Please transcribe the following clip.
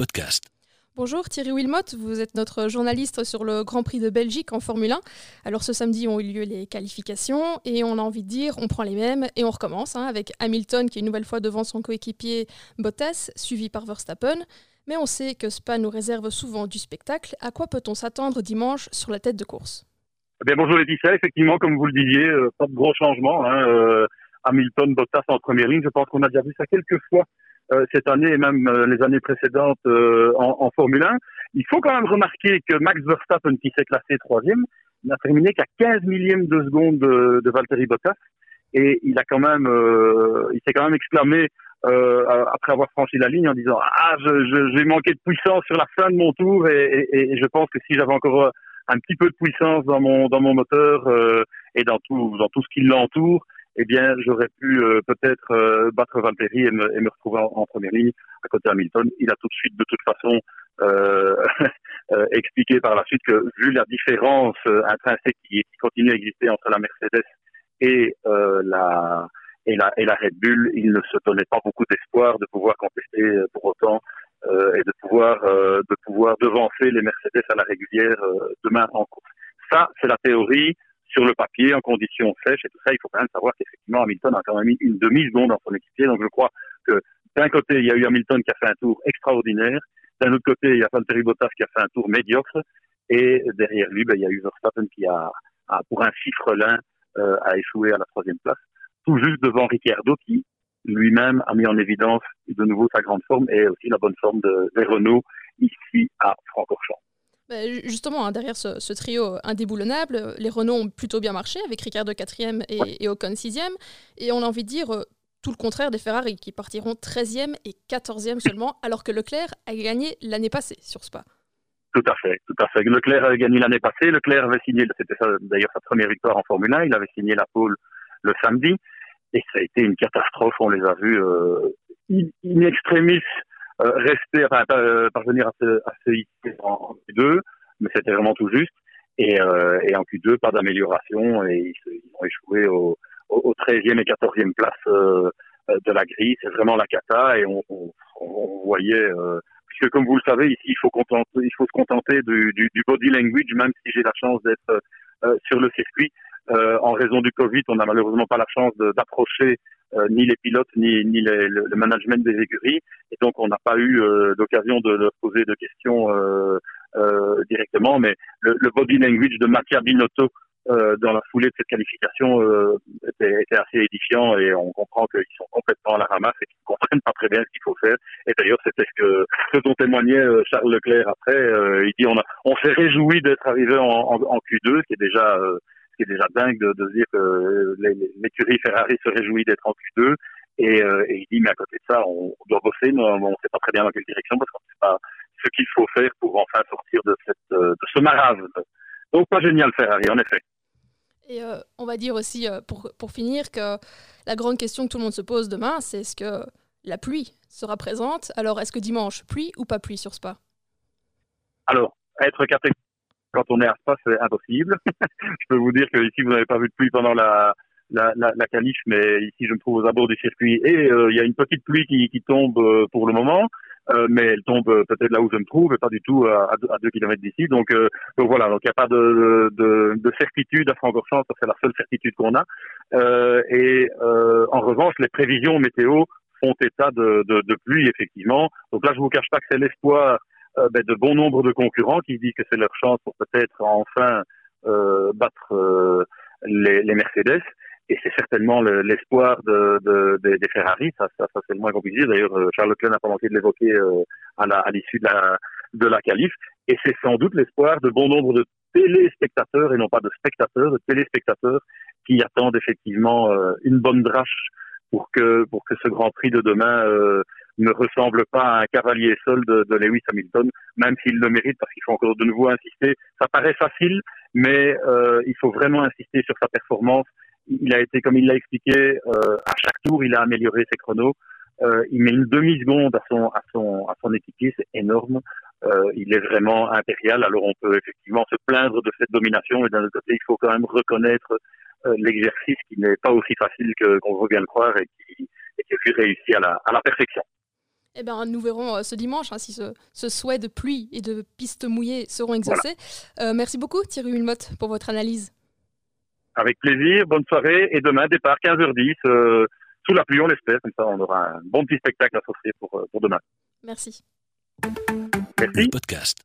podcast. Bonjour Thierry Wilmot, vous êtes notre journaliste sur le Grand Prix de Belgique en Formule 1. Alors ce samedi ont eu lieu les qualifications et on a envie de dire on prend les mêmes et on recommence hein, avec Hamilton qui est une nouvelle fois devant son coéquipier Bottas, suivi par Verstappen. Mais on sait que Spa nous réserve souvent du spectacle. À quoi peut-on s'attendre dimanche sur la tête de course? Eh Bonjour Laetitia, effectivement comme vous le disiez, euh, pas de gros changements. Hein, euh, Hamilton, Bottas en première ligne, je pense qu'on a déjà vu ça quelques fois euh, cette année et même euh, les années précédentes euh, en, en, Formule 1. Il faut quand même remarquer que Max Verstappen, qui s'est classé troisième, n'a terminé qu'à 15 millièmes de seconde de, de Valtteri Bottas et il a quand même, il s'est quand même exclamé après avoir franchi la ligne en disant ah j'ai manqué de puissance sur la fin de mon tour et, et, et je pense que si j'avais encore un petit peu de puissance dans mon dans mon moteur et dans tout dans tout ce qui l'entoure eh bien, j'aurais pu euh, peut-être euh, battre Valtteri et me, et me retrouver en, première ligne à côté Hamilton. Il a tout de suite, de toute façon, euh, expliqué par la suite que vu la différence intrinsèque qui, continue à exister entre la Mercedes et la et la, et la Red Bull, il ne se donnait pas beaucoup d'espoir de pouvoir contester pour autant et de pouvoir de pouvoir devancer les Mercedes à la régulière demain en course. Ça, c'est la théorie sur le papier, en conditions sèches et tout ça, il faut quand même savoir qu'effectivement Hamilton a quand même mis une demi-seconde dans son équipier. Donc je crois que d'un côté, il y a eu Hamilton qui a fait un tour extraordinaire, d'un autre côté, il y a Valtteri Bottas qui a fait un tour médiocre, et derrière lui, ben, il y a eu Verstappen qui a, pour un chiffre l'un, euh, a échoué à la troisième place, tout juste devant Ricciardo qui lui-même a mis en évidence de nouveau sa grande forme et aussi la bonne forme de, des Renault ici à Francorchamps. Bah, justement, hein, derrière ce, trio indéboulonnable, les Renault ont plutôt bien marché avec Ricardo 4e et, et Ocon 6e. Et on a envie de dire euh, tout le contraire des Ferrari qui partiront 13e et 14e seulement, alors que Leclerc a gagné l'année passée sur Spa. Tout à fait, tout à fait. Leclerc a gagné l'année passée. Leclerc avait signé, c'était d'ailleurs sa première victoire en Formule 1. Il avait signé la pole le samedi. Et ça a été une catastrophe. On les a vus euh, in extremis euh, rester, enfin, euh, parvenir à se, à se hisser en, Q2, mais c'était vraiment tout juste. Et, euh, et en Q2, pas d'amélioration et ils, ont échoué au, au 13e et 14e place euh, de la grille. C'est vraiment la cata et on, on, on voyait, euh, puisque comme vous le savez, ici, il faut, contenter, il faut se contenter du, du, du body language, même si j'ai la chance d'être euh, sur le circuit. En raison du Covid, on n'a malheureusement pas la chance d'approcher euh, ni les pilotes ni, ni les, le, management des écuries. Et donc, on n'a pas eu euh, l'occasion de leur poser de questions euh, euh, directement. Mais le, le, body language de Mattia Binotto dans la foulée de cette qualification était, était, assez édifiant et on comprend qu'ils sont complètement à la ramasse et qu'ils ne comprennent pas très bien ce qu'il faut faire. Et d'ailleurs, c'était ce que ce dont témoignait Charles Leclerc après. il dit on, on s'est réjoui d'être arrivé en, en, en, Q2, qui est déjà c'est déjà dingue de, de dire que l'écurie Ferrari se réjouit d'être en Q2. Et, euh, et, il dit, mais à côté de ça, on, doit bosser, mais on ne sait pas très bien dans quelle direction parce qu'on ne sait pas ce qu'il faut faire pour enfin sortir de, cette, euh, de ce marasme. Donc, pas génial Ferrari, en effet. Et euh, on va dire aussi, euh, pour, pour finir, que la grande question que tout le monde se pose demain, c'est est-ce que la pluie sera présente? Alors, est-ce que dimanche, pluie ou pas pluie sur Spa? Alors, être catégorique quand on est à Spa, c'est impossible. je peux vous dire que ici, vous n'avez pas vu de pluie pendant la, la, la, la mais ici, je me trouve aux abords du circuit et euh, il y a une petite pluie qui, qui tombe euh, pour le moment. Euh, mais elle tombe peut-être là où je me trouve et pas du tout à, à 2 km d'ici. Donc, donc voilà, donc il n'y a pas de, de, de certitude à Francorchamps, c'est la seule certitude qu'on a. et en revanche, les prévisions météo font état de, de, de, pluie, effectivement. Donc là, je vous cache pas que c'est l'espoir euh, ben, de bon nombre de concurrents qui disent que c'est leur chance pour peut-être enfin euh, battre euh, les, les, Mercedes. Et c'est certainement l'espoir de, de, de, des Ferrari, ça, ça, ça c'est le moins qu'on puisse dire. D'ailleurs, Charles Leclerc n'a pas manqué de l'évoquer à l'issue de la, de la qualif. Et c'est sans doute l'espoir de bon nombre de téléspectateurs, et non pas de spectateurs, de téléspectateurs, qui attendent effectivement une bonne drache pour que, pour que ce Grand Prix de demain ne ressemble pas à un cavalier seul de, de Lewis Hamilton, même s'il le mérite parce qu'il faut encore de nouveau insister. Ça paraît facile, mais euh, il faut vraiment insister sur sa performance. Il a été, comme il l'a expliqué, euh, à chaque tour, il a amélioré ses chronos. Euh, il met une demi-seconde à son, à son, à son équipier, c'est énorme. Euh, il est vraiment impérial. Alors on peut effectivement se plaindre de cette domination, mais d'un autre côté, il faut quand même reconnaître euh, l'exercice qui n'est pas aussi facile qu'on veut bien le croire et qui, et qui est réussi à la, à la perfection. Eh bien, nous verrons ce dimanche hein, si ce, souhait de pluie et de pistes mouillées seront exaucés. merci beaucoup Thierry Wilmot pour votre analyse. Avec plaisir, bonne soirée et demain départ 15h10 sous la pluie on l'espère, comme ça on aura un bon petit spectacle à s'offrir pour, pour demain. Merci. Merci. Podcast.